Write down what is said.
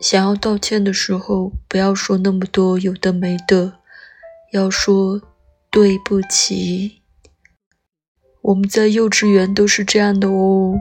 想要道歉的时候不要说那么多有的没的要说对不起。我们在幼稚园都是这样的哦。